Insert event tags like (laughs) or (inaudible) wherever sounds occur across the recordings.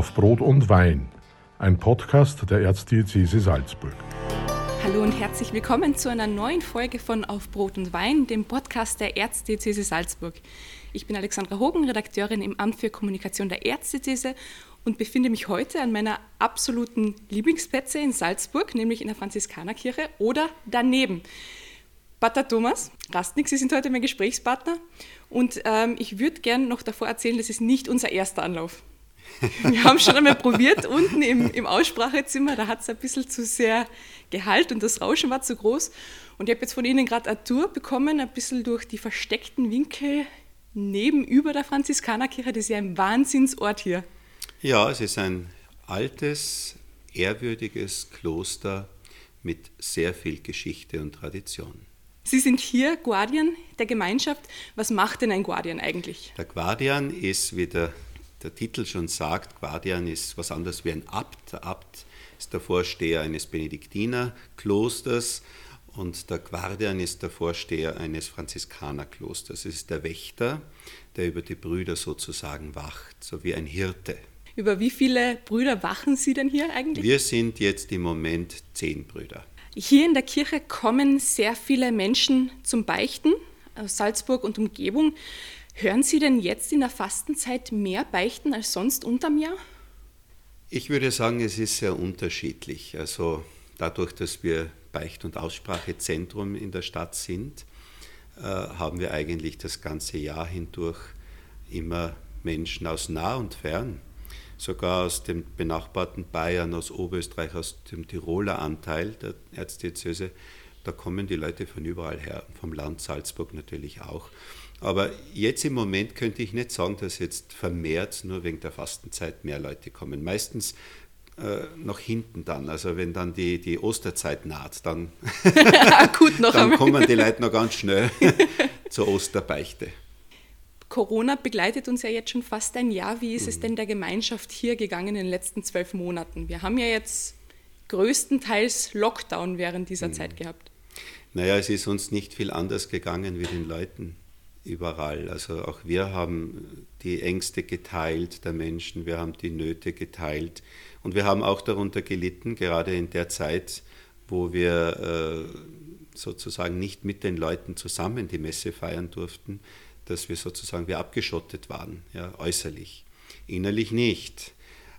Auf Brot und Wein, ein Podcast der Erzdiözese Salzburg. Hallo und herzlich willkommen zu einer neuen Folge von Auf Brot und Wein, dem Podcast der Erzdiözese Salzburg. Ich bin Alexandra Hogen, Redakteurin im Amt für Kommunikation der Erzdiözese und befinde mich heute an meiner absoluten Lieblingsplätze in Salzburg, nämlich in der Franziskanerkirche oder daneben. Pater Thomas Rastnik, Sie sind heute mein Gesprächspartner und ähm, ich würde gerne noch davor erzählen, das ist nicht unser erster Anlauf. (laughs) Wir haben schon einmal probiert, unten im, im Aussprachezimmer, da hat es ein bisschen zu sehr Gehalt und das Rauschen war zu groß. Und ich habe jetzt von Ihnen gerade eine Tour bekommen, ein bisschen durch die versteckten Winkel nebenüber der Franziskanerkirche. Das ist ja ein Wahnsinnsort hier. Ja, es ist ein altes, ehrwürdiges Kloster mit sehr viel Geschichte und Tradition. Sie sind hier Guardian der Gemeinschaft. Was macht denn ein Guardian eigentlich? Der Guardian ist, wie der, der Titel schon sagt, Guardian ist was anderes wie ein Abt. Der Abt ist der Vorsteher eines Benediktinerklosters und der Guardian ist der Vorsteher eines Franziskanerklosters. Es ist der Wächter, der über die Brüder sozusagen wacht, so wie ein Hirte. Über wie viele Brüder wachen Sie denn hier eigentlich? Wir sind jetzt im Moment zehn Brüder. Hier in der Kirche kommen sehr viele Menschen zum Beichten aus Salzburg und Umgebung. Hören Sie denn jetzt in der Fastenzeit mehr Beichten als sonst unterm Jahr? Ich würde sagen, es ist sehr unterschiedlich. Also dadurch, dass wir Beicht- und Aussprachezentrum in der Stadt sind, äh, haben wir eigentlich das ganze Jahr hindurch immer Menschen aus nah und fern sogar aus dem benachbarten Bayern, aus Oberösterreich, aus dem Tiroler Anteil der Erzdiözese. Da kommen die Leute von überall her, vom Land Salzburg natürlich auch. Aber jetzt im Moment könnte ich nicht sagen, dass jetzt vermehrt nur wegen der Fastenzeit mehr Leute kommen. Meistens äh, noch hinten dann, also wenn dann die, die Osterzeit naht, dann, (laughs) (laughs) dann kommen die Leute noch ganz schnell (laughs) zur Osterbeichte. Corona begleitet uns ja jetzt schon fast ein Jahr. Wie ist es mhm. denn der Gemeinschaft hier gegangen in den letzten zwölf Monaten? Wir haben ja jetzt größtenteils Lockdown während dieser mhm. Zeit gehabt. Naja, es ist uns nicht viel anders gegangen wie den Leuten überall. Also auch wir haben die Ängste geteilt der Menschen, wir haben die Nöte geteilt und wir haben auch darunter gelitten, gerade in der Zeit, wo wir äh, sozusagen nicht mit den Leuten zusammen die Messe feiern durften, dass wir sozusagen wir abgeschottet waren, ja, äußerlich. Innerlich nicht.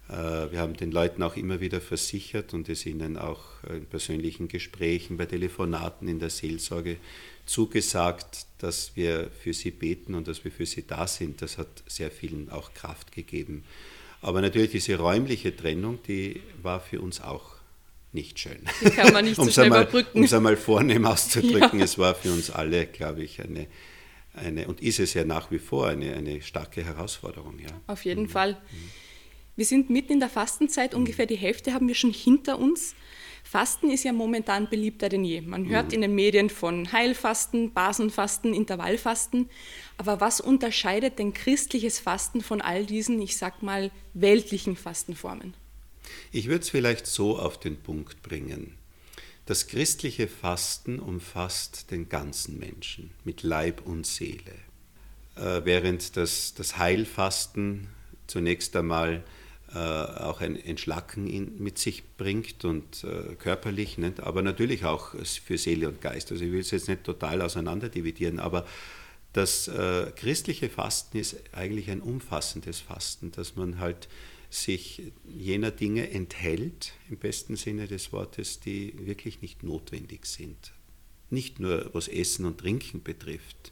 Äh, wir haben den Leuten auch immer wieder versichert und es ihnen auch in persönlichen Gesprächen, bei Telefonaten in der Seelsorge zugesagt, dass wir für sie beten und dass wir für sie da sind. Das hat sehr vielen auch Kraft gegeben. Aber natürlich diese räumliche Trennung, die war für uns auch nicht schön. Die kann man nicht (laughs) so schnell einmal, überbrücken. Um es einmal vornehm auszudrücken, (laughs) ja. es war für uns alle, glaube ich, eine eine, und ist es ja nach wie vor eine, eine starke Herausforderung. Ja. Auf jeden mhm. Fall. Wir sind mitten in der Fastenzeit, ungefähr die Hälfte haben wir schon hinter uns. Fasten ist ja momentan beliebter denn je. Man hört mhm. in den Medien von Heilfasten, Basenfasten, Intervallfasten. Aber was unterscheidet denn christliches Fasten von all diesen, ich sag mal, weltlichen Fastenformen? Ich würde es vielleicht so auf den Punkt bringen. Das christliche Fasten umfasst den ganzen Menschen mit Leib und Seele, äh, während das, das Heilfasten zunächst einmal äh, auch ein Entschlacken in, mit sich bringt und äh, körperlich, nicht? aber natürlich auch für Seele und Geist. Also ich will es jetzt nicht total auseinander dividieren, aber das äh, christliche Fasten ist eigentlich ein umfassendes Fasten, dass man halt sich jener Dinge enthält, im besten Sinne des Wortes, die wirklich nicht notwendig sind. Nicht nur was Essen und Trinken betrifft,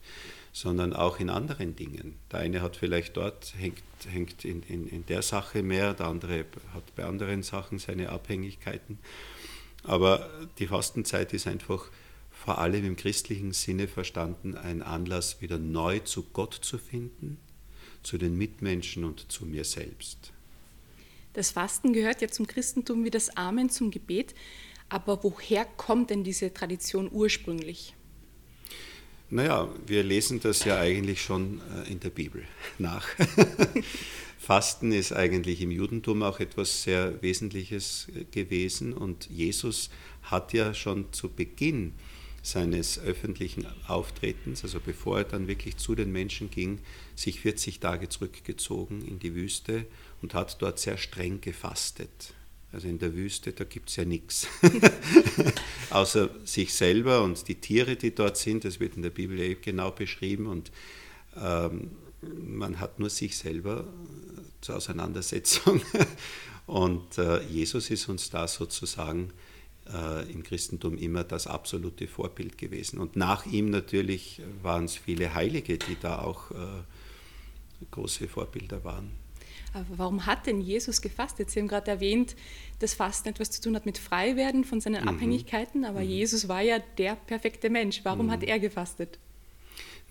sondern auch in anderen Dingen. Der eine hat vielleicht dort, hängt, hängt in, in, in der Sache mehr, der andere hat bei anderen Sachen seine Abhängigkeiten. Aber die Fastenzeit ist einfach vor allem im christlichen Sinne verstanden ein Anlass, wieder neu zu Gott zu finden, zu den Mitmenschen und zu mir selbst. Das Fasten gehört ja zum Christentum wie das Amen zum Gebet. Aber woher kommt denn diese Tradition ursprünglich? Naja, wir lesen das ja eigentlich schon äh, in der Bibel (laughs) nach. (laughs) Fasten ist eigentlich im Judentum auch etwas sehr Wesentliches äh, gewesen und Jesus hat ja schon zu Beginn seines öffentlichen Auftretens, also bevor er dann wirklich zu den Menschen ging, sich 40 Tage zurückgezogen in die Wüste und hat dort sehr streng gefastet. Also in der Wüste, da gibt es ja nichts, (laughs) (laughs) außer sich selber und die Tiere, die dort sind. Das wird in der Bibel ja genau beschrieben und ähm, man hat nur sich selber zur Auseinandersetzung. (laughs) Und äh, Jesus ist uns da sozusagen äh, im Christentum immer das absolute Vorbild gewesen. Und nach ihm natürlich waren es viele Heilige, die da auch äh, große Vorbilder waren. Aber warum hat denn Jesus gefastet? Sie haben gerade erwähnt, dass Fasten etwas zu tun hat mit Freiwerden von seinen mhm. Abhängigkeiten, aber mhm. Jesus war ja der perfekte Mensch. Warum mhm. hat er gefastet?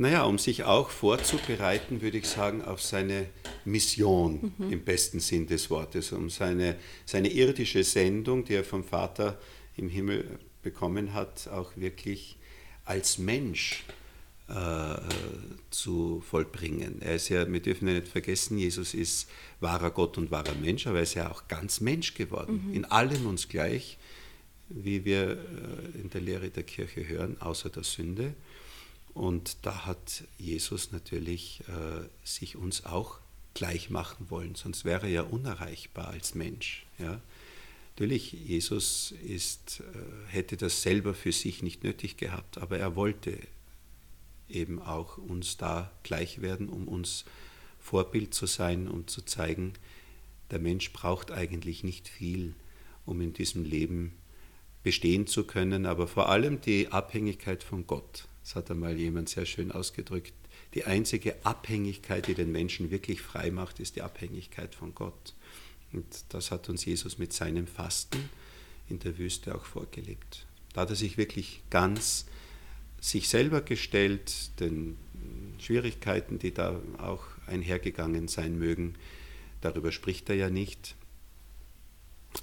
Naja, um sich auch vorzubereiten, würde ich sagen, auf seine Mission mhm. im besten Sinn des Wortes, um seine, seine irdische Sendung, die er vom Vater im Himmel bekommen hat, auch wirklich als Mensch zu vollbringen. Er ist ja, wir dürfen ja nicht vergessen, Jesus ist wahrer Gott und wahrer Mensch, aber er ist ja auch ganz Mensch geworden, mhm. in allem uns gleich, wie wir äh, in der Lehre der Kirche hören, außer der Sünde. Und da hat Jesus natürlich äh, sich uns auch gleich machen wollen, sonst wäre er ja unerreichbar als Mensch. Ja. Natürlich, Jesus ist, äh, hätte das selber für sich nicht nötig gehabt, aber er wollte eben auch uns da gleich werden, um uns Vorbild zu sein, um zu zeigen, der Mensch braucht eigentlich nicht viel, um in diesem Leben bestehen zu können, aber vor allem die Abhängigkeit von Gott. Das hat einmal jemand sehr schön ausgedrückt. Die einzige Abhängigkeit, die den Menschen wirklich frei macht, ist die Abhängigkeit von Gott. Und das hat uns Jesus mit seinem Fasten in der Wüste auch vorgelebt. Da hat er sich wirklich ganz sich selber gestellt, den Schwierigkeiten, die da auch einhergegangen sein mögen. Darüber spricht er ja nicht.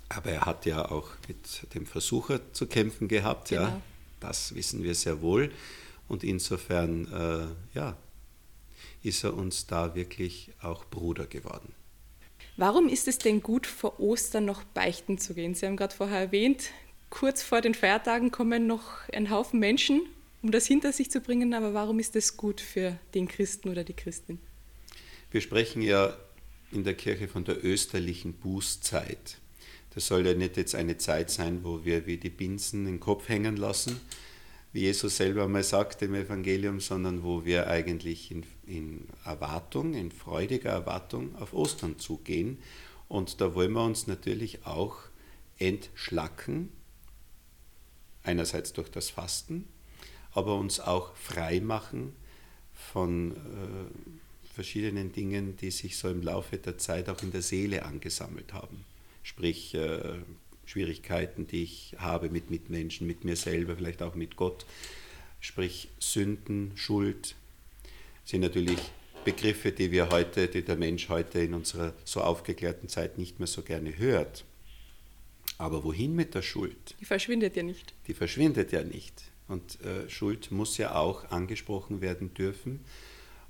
Aber er hat ja auch mit dem Versucher zu kämpfen gehabt, genau. ja. Das wissen wir sehr wohl. Und insofern, äh, ja, ist er uns da wirklich auch Bruder geworden. Warum ist es denn gut, vor Ostern noch beichten zu gehen? Sie haben gerade vorher erwähnt, kurz vor den Feiertagen kommen noch ein Haufen Menschen, um das hinter sich zu bringen. Aber warum ist es gut für den Christen oder die Christin? Wir sprechen ja in der Kirche von der österlichen Bußzeit. Das soll ja nicht jetzt eine Zeit sein, wo wir wie die Binsen den Kopf hängen lassen, wie Jesus selber mal sagt im Evangelium, sondern wo wir eigentlich in, in Erwartung, in freudiger Erwartung auf Ostern zugehen. Und da wollen wir uns natürlich auch entschlacken, einerseits durch das Fasten, aber uns auch frei machen von äh, verschiedenen Dingen, die sich so im Laufe der Zeit auch in der Seele angesammelt haben. Sprich, äh, Schwierigkeiten, die ich habe mit Mitmenschen, mit mir selber, vielleicht auch mit Gott. Sprich Sünden, Schuld sind natürlich Begriffe, die wir heute, die der Mensch heute in unserer so aufgeklärten Zeit nicht mehr so gerne hört. Aber wohin mit der Schuld? Die verschwindet ja nicht. Die verschwindet ja nicht. Und äh, Schuld muss ja auch angesprochen werden dürfen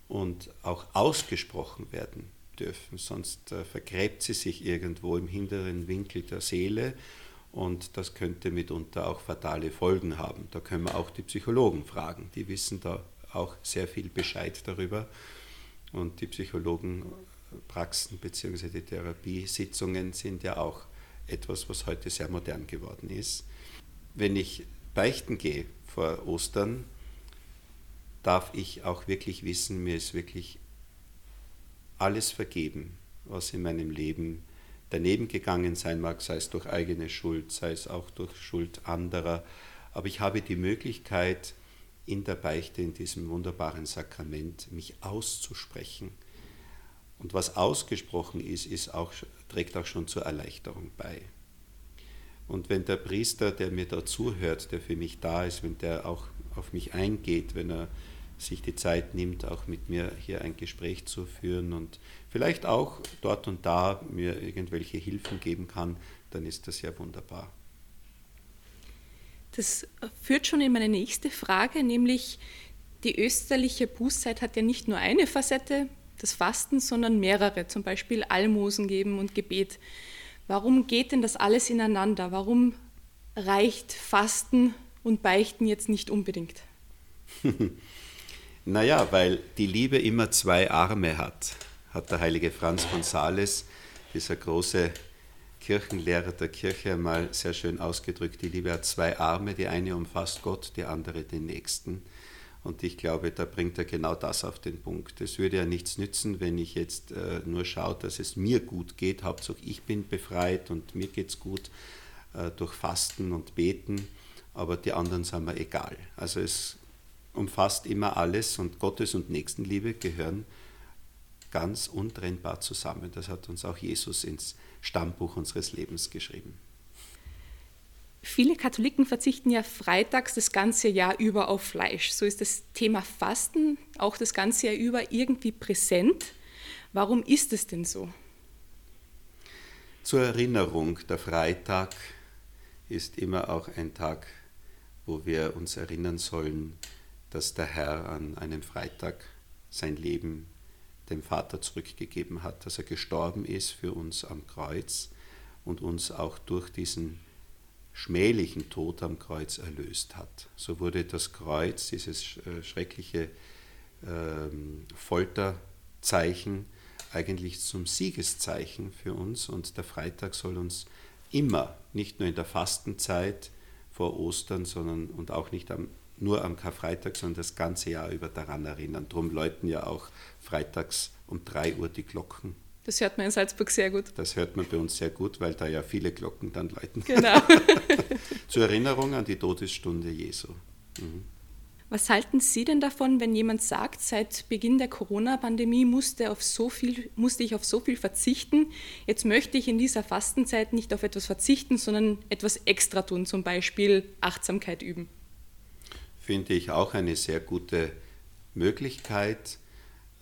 und auch ausgesprochen werden dürfen, sonst äh, vergräbt sie sich irgendwo im hinteren Winkel der Seele und das könnte mitunter auch fatale Folgen haben. Da können wir auch die Psychologen fragen, die wissen da auch sehr viel Bescheid darüber und die Psychologenpraxen bzw. die Therapiesitzungen sind ja auch etwas, was heute sehr modern geworden ist. Wenn ich beichten gehe vor Ostern, darf ich auch wirklich wissen, mir ist wirklich alles vergeben, was in meinem Leben daneben gegangen sein mag, sei es durch eigene Schuld, sei es auch durch Schuld anderer. Aber ich habe die Möglichkeit, in der Beichte, in diesem wunderbaren Sakrament, mich auszusprechen. Und was ausgesprochen ist, ist auch, trägt auch schon zur Erleichterung bei. Und wenn der Priester, der mir da zuhört, der für mich da ist, wenn der auch auf mich eingeht, wenn er sich die Zeit nimmt, auch mit mir hier ein Gespräch zu führen und vielleicht auch dort und da mir irgendwelche Hilfen geben kann, dann ist das ja wunderbar. Das führt schon in meine nächste Frage, nämlich die österliche Bußzeit hat ja nicht nur eine Facette, das Fasten, sondern mehrere, zum Beispiel Almosen geben und Gebet. Warum geht denn das alles ineinander? Warum reicht Fasten und beichten jetzt nicht unbedingt? (laughs) naja, weil die Liebe immer zwei Arme hat, hat der heilige Franz von Sales, dieser große Kirchenlehrer der Kirche, einmal sehr schön ausgedrückt. Die Liebe hat zwei Arme, die eine umfasst Gott, die andere den Nächsten. Und ich glaube, da bringt er genau das auf den Punkt. Es würde ja nichts nützen, wenn ich jetzt äh, nur schaue, dass es mir gut geht. Hauptsache, ich bin befreit und mir geht es gut äh, durch Fasten und Beten, aber die anderen sind mir egal. Also es umfasst immer alles und Gottes und Nächstenliebe gehören ganz untrennbar zusammen. Das hat uns auch Jesus ins Stammbuch unseres Lebens geschrieben. Viele Katholiken verzichten ja freitags das ganze Jahr über auf Fleisch. So ist das Thema Fasten auch das ganze Jahr über irgendwie präsent. Warum ist es denn so? Zur Erinnerung, der Freitag ist immer auch ein Tag, wo wir uns erinnern sollen, dass der Herr an einem Freitag sein Leben dem Vater zurückgegeben hat, dass er gestorben ist für uns am Kreuz und uns auch durch diesen schmählichen Tod am Kreuz erlöst hat. So wurde das Kreuz, dieses äh, schreckliche ähm, Folterzeichen, eigentlich zum Siegeszeichen für uns und der Freitag soll uns immer, nicht nur in der Fastenzeit vor Ostern, sondern und auch nicht am, nur am Karfreitag, sondern das ganze Jahr über daran erinnern. Darum läuten ja auch freitags um 3 Uhr die Glocken das hört man in Salzburg sehr gut. Das hört man bei uns sehr gut, weil da ja viele Glocken dann läuten. Genau. (laughs) Zur Erinnerung an die Todesstunde Jesu. Mhm. Was halten Sie denn davon, wenn jemand sagt, seit Beginn der Corona-Pandemie musste, so musste ich auf so viel verzichten, jetzt möchte ich in dieser Fastenzeit nicht auf etwas verzichten, sondern etwas extra tun, zum Beispiel Achtsamkeit üben? Finde ich auch eine sehr gute Möglichkeit.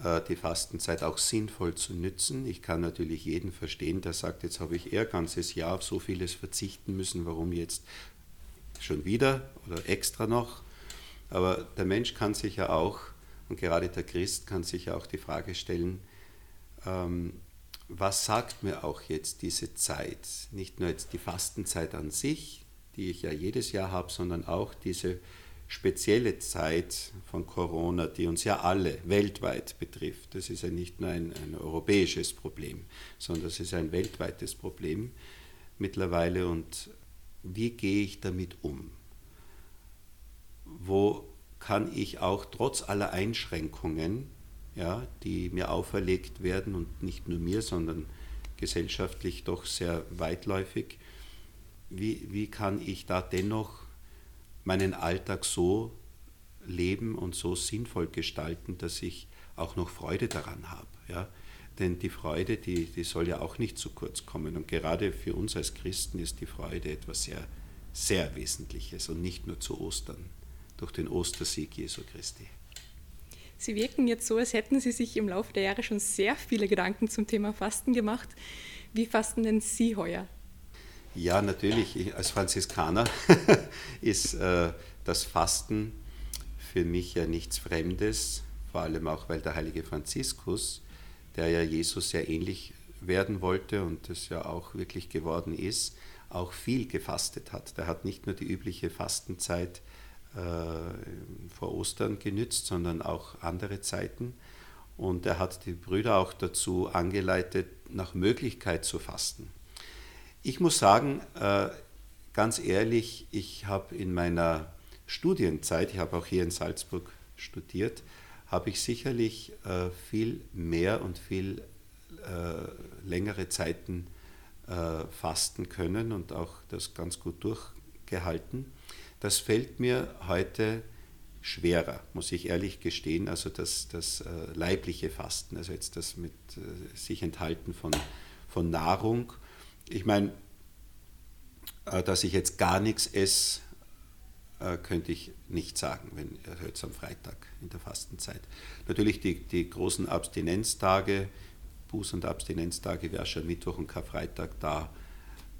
Äh, die Fastenzeit auch sinnvoll zu nützen. Ich kann natürlich jeden verstehen, der sagt, jetzt habe ich eher ganzes Jahr auf so vieles verzichten müssen, warum jetzt schon wieder oder extra noch. Aber der Mensch kann sich ja auch, und gerade der Christ kann sich ja auch die Frage stellen, ähm, was sagt mir auch jetzt diese Zeit? Nicht nur jetzt die Fastenzeit an sich, die ich ja jedes Jahr habe, sondern auch diese spezielle Zeit von Corona, die uns ja alle weltweit betrifft. Das ist ja nicht nur ein, ein europäisches Problem, sondern es ist ein weltweites Problem mittlerweile. Und wie gehe ich damit um? Wo kann ich auch trotz aller Einschränkungen, ja, die mir auferlegt werden und nicht nur mir, sondern gesellschaftlich doch sehr weitläufig, wie, wie kann ich da dennoch meinen Alltag so leben und so sinnvoll gestalten, dass ich auch noch Freude daran habe. Ja? Denn die Freude, die, die soll ja auch nicht zu kurz kommen. Und gerade für uns als Christen ist die Freude etwas sehr, sehr Wesentliches und nicht nur zu Ostern, durch den Ostersieg Jesu Christi. Sie wirken jetzt so, als hätten Sie sich im Laufe der Jahre schon sehr viele Gedanken zum Thema Fasten gemacht. Wie fasten denn Sie heuer? Ja, natürlich. Ich, als Franziskaner (laughs) ist äh, das Fasten für mich ja nichts Fremdes, vor allem auch, weil der heilige Franziskus, der ja Jesus sehr ähnlich werden wollte und das ja auch wirklich geworden ist, auch viel gefastet hat. Der hat nicht nur die übliche Fastenzeit äh, vor Ostern genützt, sondern auch andere Zeiten. Und er hat die Brüder auch dazu angeleitet, nach Möglichkeit zu fasten. Ich muss sagen, äh, ganz ehrlich, ich habe in meiner Studienzeit, ich habe auch hier in Salzburg studiert, habe ich sicherlich äh, viel mehr und viel äh, längere Zeiten fasten können und auch das ganz gut durchgehalten. Das fällt mir heute schwerer, muss ich ehrlich gestehen. Also das, das leibliche Fasten, also jetzt das mit sich enthalten von, von Nahrung ich meine, äh, dass ich jetzt gar nichts esse, äh, könnte ich nicht sagen, wenn jetzt am Freitag in der Fastenzeit. Natürlich die, die großen Abstinenztage, Buß- und Abstinenztage, wäre schon Mittwoch und Karfreitag, da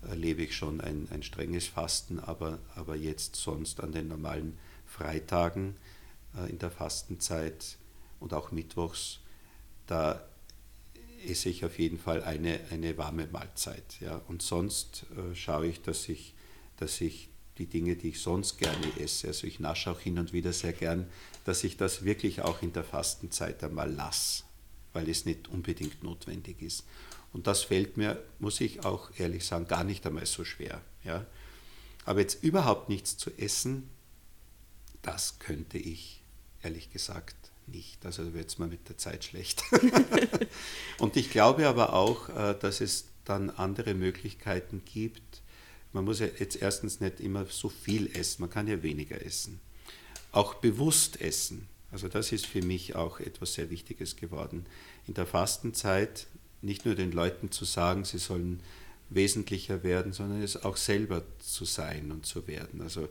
erlebe ich schon ein, ein strenges Fasten, aber, aber jetzt sonst an den normalen Freitagen äh, in der Fastenzeit und auch Mittwochs, da esse ich auf jeden Fall eine, eine warme Mahlzeit. Ja. Und sonst äh, schaue ich dass, ich, dass ich die Dinge, die ich sonst gerne esse. Also ich nasche auch hin und wieder sehr gern, dass ich das wirklich auch in der Fastenzeit einmal lasse, weil es nicht unbedingt notwendig ist. Und das fällt mir, muss ich auch ehrlich sagen, gar nicht einmal so schwer. Ja? Aber jetzt überhaupt nichts zu essen, das könnte ich, ehrlich gesagt, nicht. Also wird es mir mit der Zeit schlecht. (laughs) und ich glaube aber auch, äh, dass es dann andere Möglichkeiten gibt. Man muss ja jetzt erstens nicht immer so viel essen, man kann ja weniger essen. Auch bewusst essen. Also das ist für mich auch etwas sehr Wichtiges geworden. In der Fastenzeit nicht nur den Leuten zu sagen, sie sollen wesentlicher werden, sondern es auch selber zu sein und zu werden. Also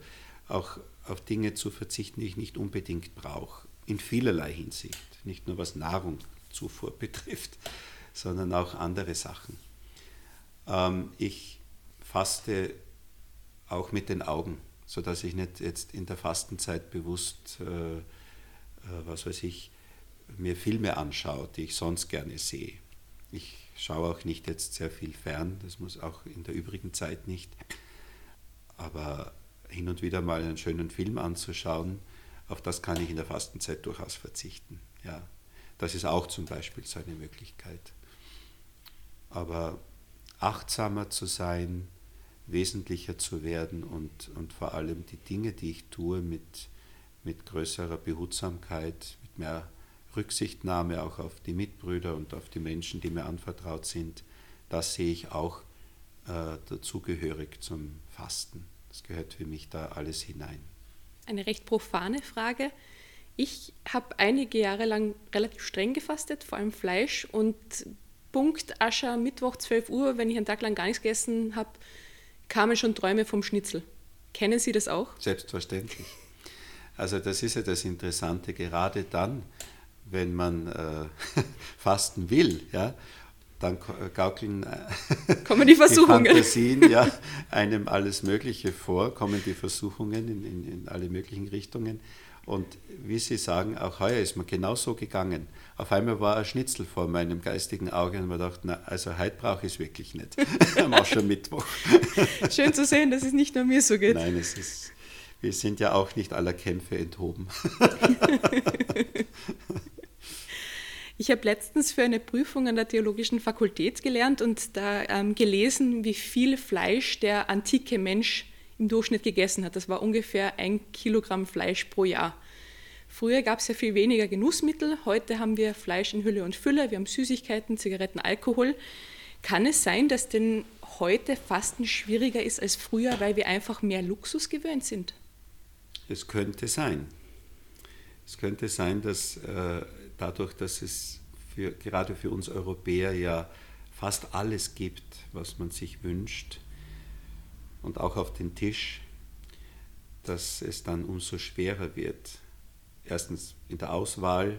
auch auf Dinge zu verzichten, die ich nicht unbedingt brauche in vielerlei Hinsicht, nicht nur was Nahrungszufuhr (laughs) betrifft, sondern auch andere Sachen. Ähm, ich faste auch mit den Augen, sodass ich nicht jetzt in der Fastenzeit bewusst, äh, äh, was weiß ich, mir Filme anschaue, die ich sonst gerne sehe. Ich schaue auch nicht jetzt sehr viel fern, das muss auch in der übrigen Zeit nicht. Aber hin und wieder mal einen schönen Film anzuschauen, auf das kann ich in der Fastenzeit durchaus verzichten. Ja, das ist auch zum Beispiel so eine Möglichkeit. Aber achtsamer zu sein, wesentlicher zu werden und, und vor allem die Dinge, die ich tue, mit, mit größerer Behutsamkeit, mit mehr Rücksichtnahme auch auf die Mitbrüder und auf die Menschen, die mir anvertraut sind, das sehe ich auch äh, dazugehörig zum Fasten. Das gehört für mich da alles hinein eine recht profane Frage. Ich habe einige Jahre lang relativ streng gefastet, vor allem Fleisch. Und Punkt Ascher, Mittwoch 12 Uhr, wenn ich einen Tag lang gar nichts gegessen habe, kamen schon Träume vom Schnitzel. Kennen Sie das auch? Selbstverständlich. Also das ist ja das Interessante, gerade dann, wenn man äh, (laughs) fasten will, ja, dann gaukeln äh, (laughs) kommen die (laughs) Versuchungen. Die Fantasien ja, (laughs) einem alles Mögliche vor, kommen die Versuchungen in, in, in, alle möglichen Richtungen. Und wie Sie sagen, auch heuer ist mir genau so gegangen. Auf einmal war ein Schnitzel vor meinem geistigen Auge und man dachte, na, also heute brauche ich es wirklich nicht. Am Aschermittwoch. Schön zu sehen, dass es nicht nur mir so geht. Nein, es ist, wir sind ja auch nicht aller Kämpfe enthoben. Ich habe letztens für eine Prüfung an der Theologischen Fakultät gelernt und da ähm, gelesen, wie viel Fleisch der antike Mensch im Durchschnitt gegessen hat. Das war ungefähr ein Kilogramm Fleisch pro Jahr. Früher gab es ja viel weniger Genussmittel. Heute haben wir Fleisch in Hülle und Fülle. Wir haben Süßigkeiten, Zigaretten, Alkohol. Kann es sein, dass denn heute Fasten schwieriger ist als früher, weil wir einfach mehr Luxus gewöhnt sind? Es könnte sein. Es könnte sein, dass äh, dadurch, dass es für, gerade für uns Europäer ja fast alles gibt, was man sich wünscht und auch auf den Tisch, dass es dann umso schwerer wird. Erstens in der Auswahl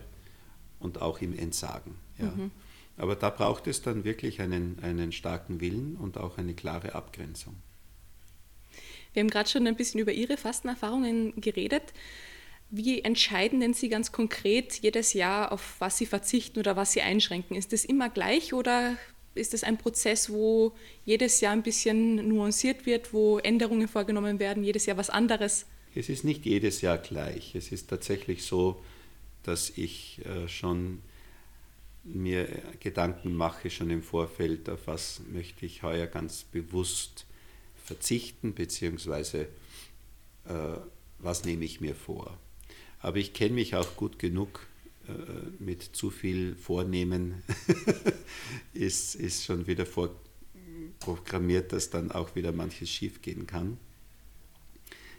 und auch im Entsagen. Ja. Mhm. Aber da braucht es dann wirklich einen, einen starken Willen und auch eine klare Abgrenzung. Wir haben gerade schon ein bisschen über Ihre Fastenerfahrungen geredet. Wie entscheiden denn Sie ganz konkret jedes Jahr, auf was Sie verzichten oder was Sie einschränken? Ist das immer gleich oder ist das ein Prozess, wo jedes Jahr ein bisschen nuanciert wird, wo Änderungen vorgenommen werden, jedes Jahr was anderes? Es ist nicht jedes Jahr gleich. Es ist tatsächlich so, dass ich äh, schon mir Gedanken mache, schon im Vorfeld, auf was möchte ich heuer ganz bewusst verzichten, beziehungsweise äh, was nehme ich mir vor. Aber ich kenne mich auch gut genug. Äh, mit zu viel Vornehmen (laughs) ist, ist schon wieder vorprogrammiert, dass dann auch wieder manches schiefgehen kann.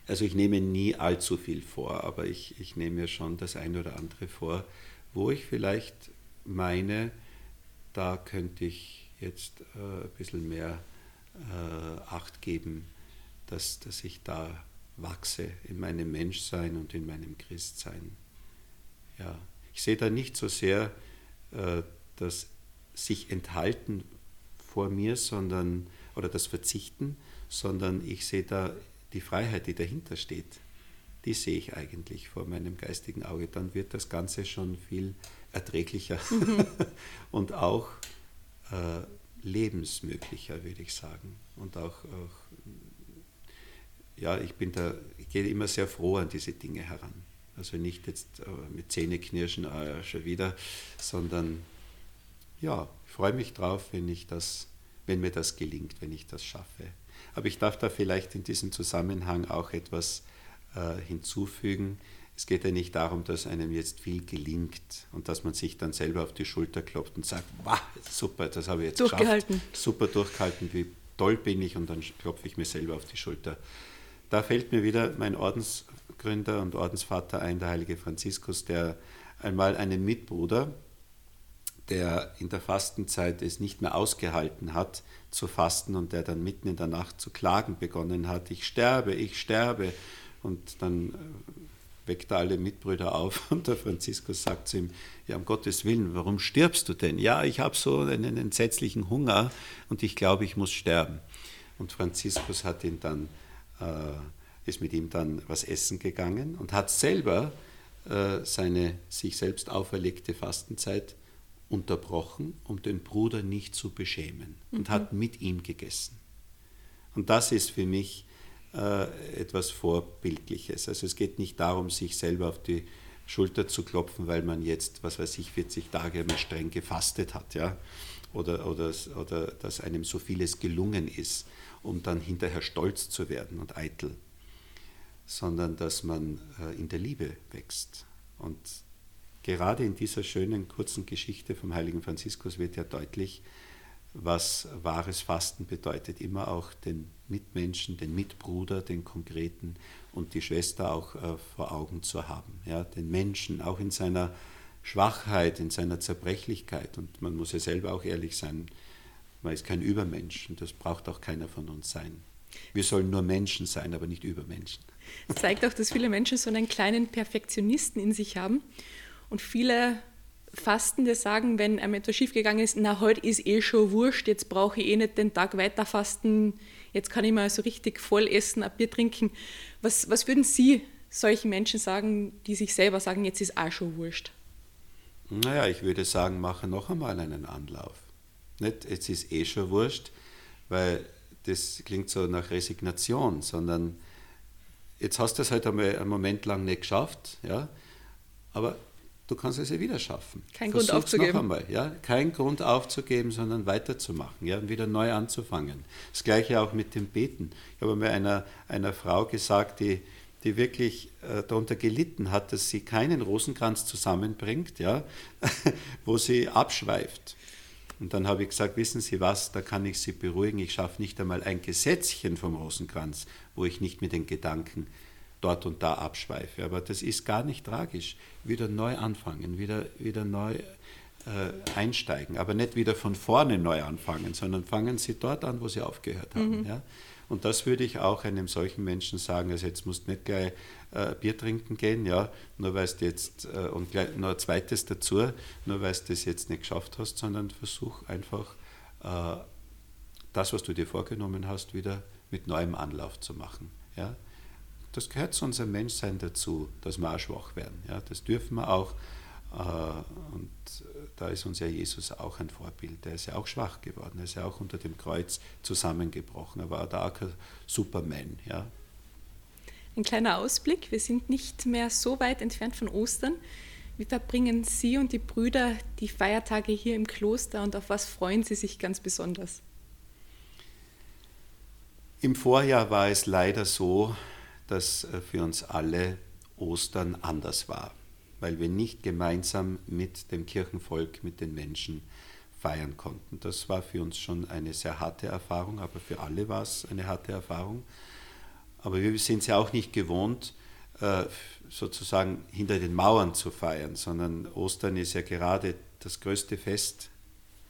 Also ich nehme nie allzu viel vor, aber ich, ich nehme mir schon das eine oder andere vor, wo ich vielleicht meine, da könnte ich jetzt äh, ein bisschen mehr äh, Acht geben, dass, dass ich da wachse in meinem Menschsein und in meinem Christsein. Ja, ich sehe da nicht so sehr äh, das sich enthalten vor mir, sondern oder das Verzichten, sondern ich sehe da die Freiheit, die dahinter steht. Die sehe ich eigentlich vor meinem geistigen Auge. Dann wird das Ganze schon viel erträglicher (laughs) und auch äh, lebensmöglicher, würde ich sagen. Und auch, auch ja, ich bin da, ich gehe immer sehr froh an diese Dinge heran. Also nicht jetzt äh, mit Zähneknirschen äh, schon wieder, sondern ja, ich freue mich drauf, wenn ich das, wenn mir das gelingt, wenn ich das schaffe. Aber ich darf da vielleicht in diesem Zusammenhang auch etwas äh, hinzufügen. Es geht ja nicht darum, dass einem jetzt viel gelingt und dass man sich dann selber auf die Schulter klopft und sagt, wow, super, das habe ich jetzt durchgehalten. geschafft. Super durchgehalten, wie toll bin ich und dann klopfe ich mir selber auf die Schulter. Da fällt mir wieder mein Ordensgründer und Ordensvater ein, der heilige Franziskus, der einmal einen Mitbruder, der in der Fastenzeit es nicht mehr ausgehalten hat zu fasten und der dann mitten in der Nacht zu klagen begonnen hat, ich sterbe, ich sterbe. Und dann äh, weckt er alle Mitbrüder auf (laughs) und der Franziskus sagt zu ihm, ja um Gottes Willen, warum stirbst du denn? Ja, ich habe so einen entsetzlichen Hunger und ich glaube, ich muss sterben. Und Franziskus hat ihn dann, ist mit ihm dann was essen gegangen und hat selber äh, seine sich selbst auferlegte Fastenzeit unterbrochen, um den Bruder nicht zu beschämen und mhm. hat mit ihm gegessen. Und das ist für mich äh, etwas Vorbildliches. Also es geht nicht darum, sich selber auf die Schulter zu klopfen, weil man jetzt, was weiß ich, 40 Tage einmal streng gefastet hat, ja, oder, oder, oder dass einem so vieles gelungen ist, um dann hinterher stolz zu werden und eitel, sondern dass man äh, in der Liebe wächst. Und gerade in dieser schönen kurzen Geschichte vom heiligen Franziskus wird ja deutlich, was wahres Fasten bedeutet. Immer auch den Mitmenschen, den Mitbruder, den konkreten und die Schwester auch äh, vor Augen zu haben. Ja, den Menschen auch in seiner Schwachheit, in seiner Zerbrechlichkeit. Und man muss ja selber auch ehrlich sein, man ist kein Übermensch und das braucht auch keiner von uns sein. Wir sollen nur Menschen sein, aber nicht Übermenschen. Es zeigt auch, dass viele Menschen so einen kleinen Perfektionisten in sich haben und viele Fastende sagen, wenn einem etwas schiefgegangen ist, na, heute ist eh schon wurscht, jetzt brauche ich eh nicht den Tag weiter fasten, jetzt kann ich mal so richtig voll essen, ein Bier trinken. Was, was würden Sie solchen Menschen sagen, die sich selber sagen, jetzt ist auch schon wurscht? Naja, ich würde sagen, mache noch einmal einen Anlauf. Nicht, jetzt ist eh schon wurscht, weil das klingt so nach Resignation, sondern jetzt hast du es halt einmal einen Moment lang nicht geschafft, ja, aber du kannst es ja wieder schaffen. Kein Versuch's Grund aufzugeben. Noch einmal, ja? Kein Grund aufzugeben, sondern weiterzumachen ja? und wieder neu anzufangen. Das gleiche auch mit dem Beten. Ich habe mal einer, einer Frau gesagt, die, die wirklich äh, darunter gelitten hat, dass sie keinen Rosenkranz zusammenbringt, ja? (laughs) wo sie abschweift. Und dann habe ich gesagt, wissen Sie was, da kann ich Sie beruhigen, ich schaffe nicht einmal ein Gesetzchen vom Rosenkranz, wo ich nicht mit den Gedanken dort und da abschweife. Aber das ist gar nicht tragisch. Wieder neu anfangen, wieder, wieder neu äh, einsteigen. Aber nicht wieder von vorne neu anfangen, sondern fangen Sie dort an, wo Sie aufgehört haben. Mhm. Ja? Und das würde ich auch einem solchen Menschen sagen. Also jetzt musst du nicht gleich äh, Bier trinken gehen, ja, nur weil du jetzt, äh, und gleich noch ein zweites dazu, nur weil du das jetzt nicht geschafft hast, sondern versuch einfach äh, das, was du dir vorgenommen hast, wieder mit neuem Anlauf zu machen. Ja? das gehört zu unserem Menschsein dazu, dass wir auch schwach werden. Ja, das dürfen wir auch. Äh, und da ist uns ja Jesus auch ein Vorbild. Der ist ja auch schwach geworden. Er ist ja auch unter dem Kreuz zusammengebrochen. Er war da auch kein Superman. Ja. Ein kleiner Ausblick. Wir sind nicht mehr so weit entfernt von Ostern. Wie verbringen Sie und die Brüder die Feiertage hier im Kloster und auf was freuen Sie sich ganz besonders? Im Vorjahr war es leider so, dass äh, für uns alle Ostern anders war, weil wir nicht gemeinsam mit dem Kirchenvolk, mit den Menschen feiern konnten. Das war für uns schon eine sehr harte Erfahrung, aber für alle war es eine harte Erfahrung. Aber wir sind es ja auch nicht gewohnt, äh, sozusagen hinter den Mauern zu feiern, sondern Ostern ist ja gerade das größte Fest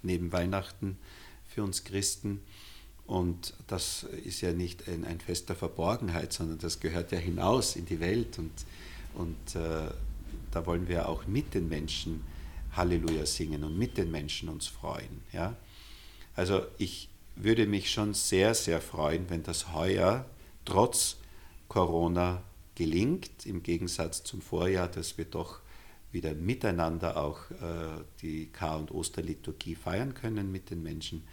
neben Weihnachten für uns Christen. Und das ist ja nicht ein, ein Fest der Verborgenheit, sondern das gehört ja hinaus in die Welt. Und, und äh, da wollen wir auch mit den Menschen Halleluja singen und mit den Menschen uns freuen. Ja? Also ich würde mich schon sehr, sehr freuen, wenn das heuer trotz Corona gelingt, im Gegensatz zum Vorjahr, dass wir doch wieder miteinander auch äh, die Kar- und Osterliturgie feiern können mit den Menschen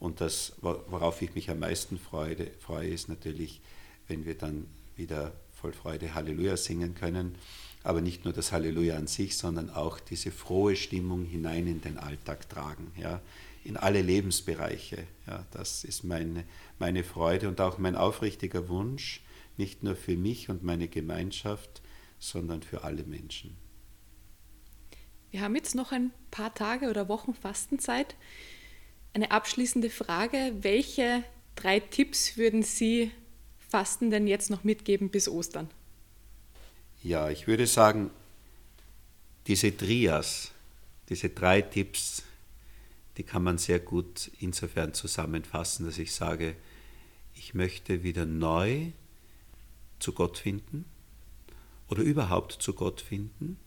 und das, worauf ich mich am meisten freue, freue ist natürlich wenn wir dann wieder voll Freude Halleluja singen können. Aber nicht nur das Halleluja an sich, sondern auch diese frohe Stimmung hinein in den Alltag tragen, ja, in alle Lebensbereiche. Ja, das ist meine, meine Freude und auch mein aufrichtiger Wunsch, nicht nur für mich und meine Gemeinschaft, sondern für alle Menschen. Wir haben jetzt noch ein paar Tage oder Wochen Fastenzeit. Eine abschließende Frage. Welche drei Tipps würden Sie Fasten denn jetzt noch mitgeben bis Ostern? Ja, ich würde sagen, diese Trias, diese drei Tipps, die kann man sehr gut insofern zusammenfassen, dass ich sage, ich möchte wieder neu zu Gott finden oder überhaupt zu Gott finden.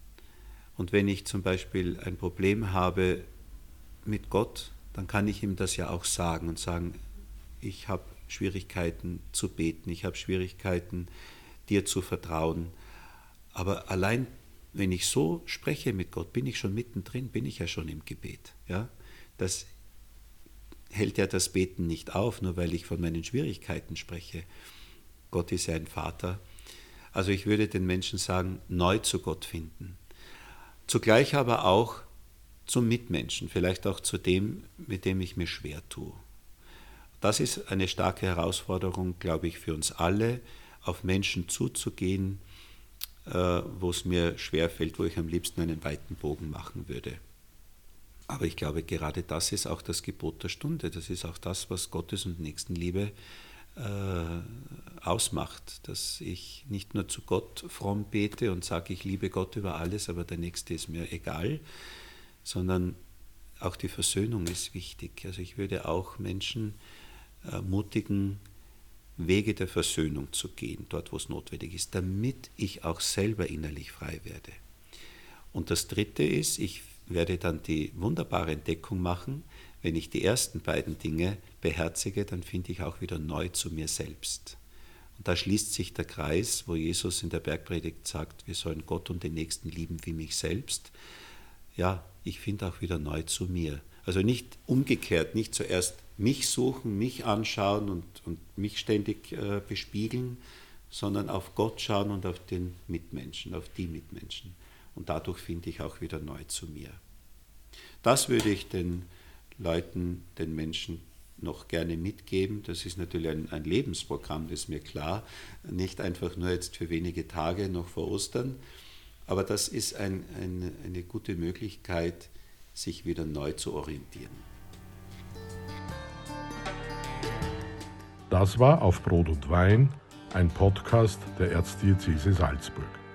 Und wenn ich zum Beispiel ein Problem habe mit Gott, dann kann ich ihm das ja auch sagen und sagen, ich habe Schwierigkeiten zu beten, ich habe Schwierigkeiten, dir zu vertrauen. Aber allein, wenn ich so spreche mit Gott, bin ich schon mittendrin, bin ich ja schon im Gebet. Ja? Das hält ja das Beten nicht auf, nur weil ich von meinen Schwierigkeiten spreche. Gott ist ja ein Vater. Also ich würde den Menschen sagen, neu zu Gott finden. Zugleich aber auch zum Mitmenschen, vielleicht auch zu dem, mit dem ich mir schwer tue. Das ist eine starke Herausforderung, glaube ich, für uns alle, auf Menschen zuzugehen, äh, wo es mir schwerfällt, wo ich am liebsten einen weiten Bogen machen würde. Aber ich glaube, gerade das ist auch das Gebot der Stunde. Das ist auch das, was Gottes und Nächstenliebe äh, ausmacht. Dass ich nicht nur zu Gott fromm bete und sage, ich liebe Gott über alles, aber der Nächste ist mir egal, sondern auch die Versöhnung ist wichtig. Also ich würde auch Menschen ermutigen, Wege der Versöhnung zu gehen, dort wo es notwendig ist, damit ich auch selber innerlich frei werde. Und das Dritte ist, ich werde dann die wunderbare Entdeckung machen, wenn ich die ersten beiden Dinge beherzige, dann finde ich auch wieder neu zu mir selbst. Und da schließt sich der Kreis, wo Jesus in der Bergpredigt sagt, wir sollen Gott und den Nächsten lieben wie mich selbst. Ja, ich finde auch wieder neu zu mir. Also nicht umgekehrt, nicht zuerst mich suchen, mich anschauen und, und mich ständig äh, bespiegeln, sondern auf Gott schauen und auf den Mitmenschen, auf die Mitmenschen. Und dadurch finde ich auch wieder neu zu mir. Das würde ich den Leuten, den Menschen noch gerne mitgeben. Das ist natürlich ein, ein Lebensprogramm, das ist mir klar. Nicht einfach nur jetzt für wenige Tage noch vor Ostern. Aber das ist ein, ein, eine gute Möglichkeit, sich wieder neu zu orientieren. Das war auf Brot und Wein, ein Podcast der Erzdiözese Salzburg.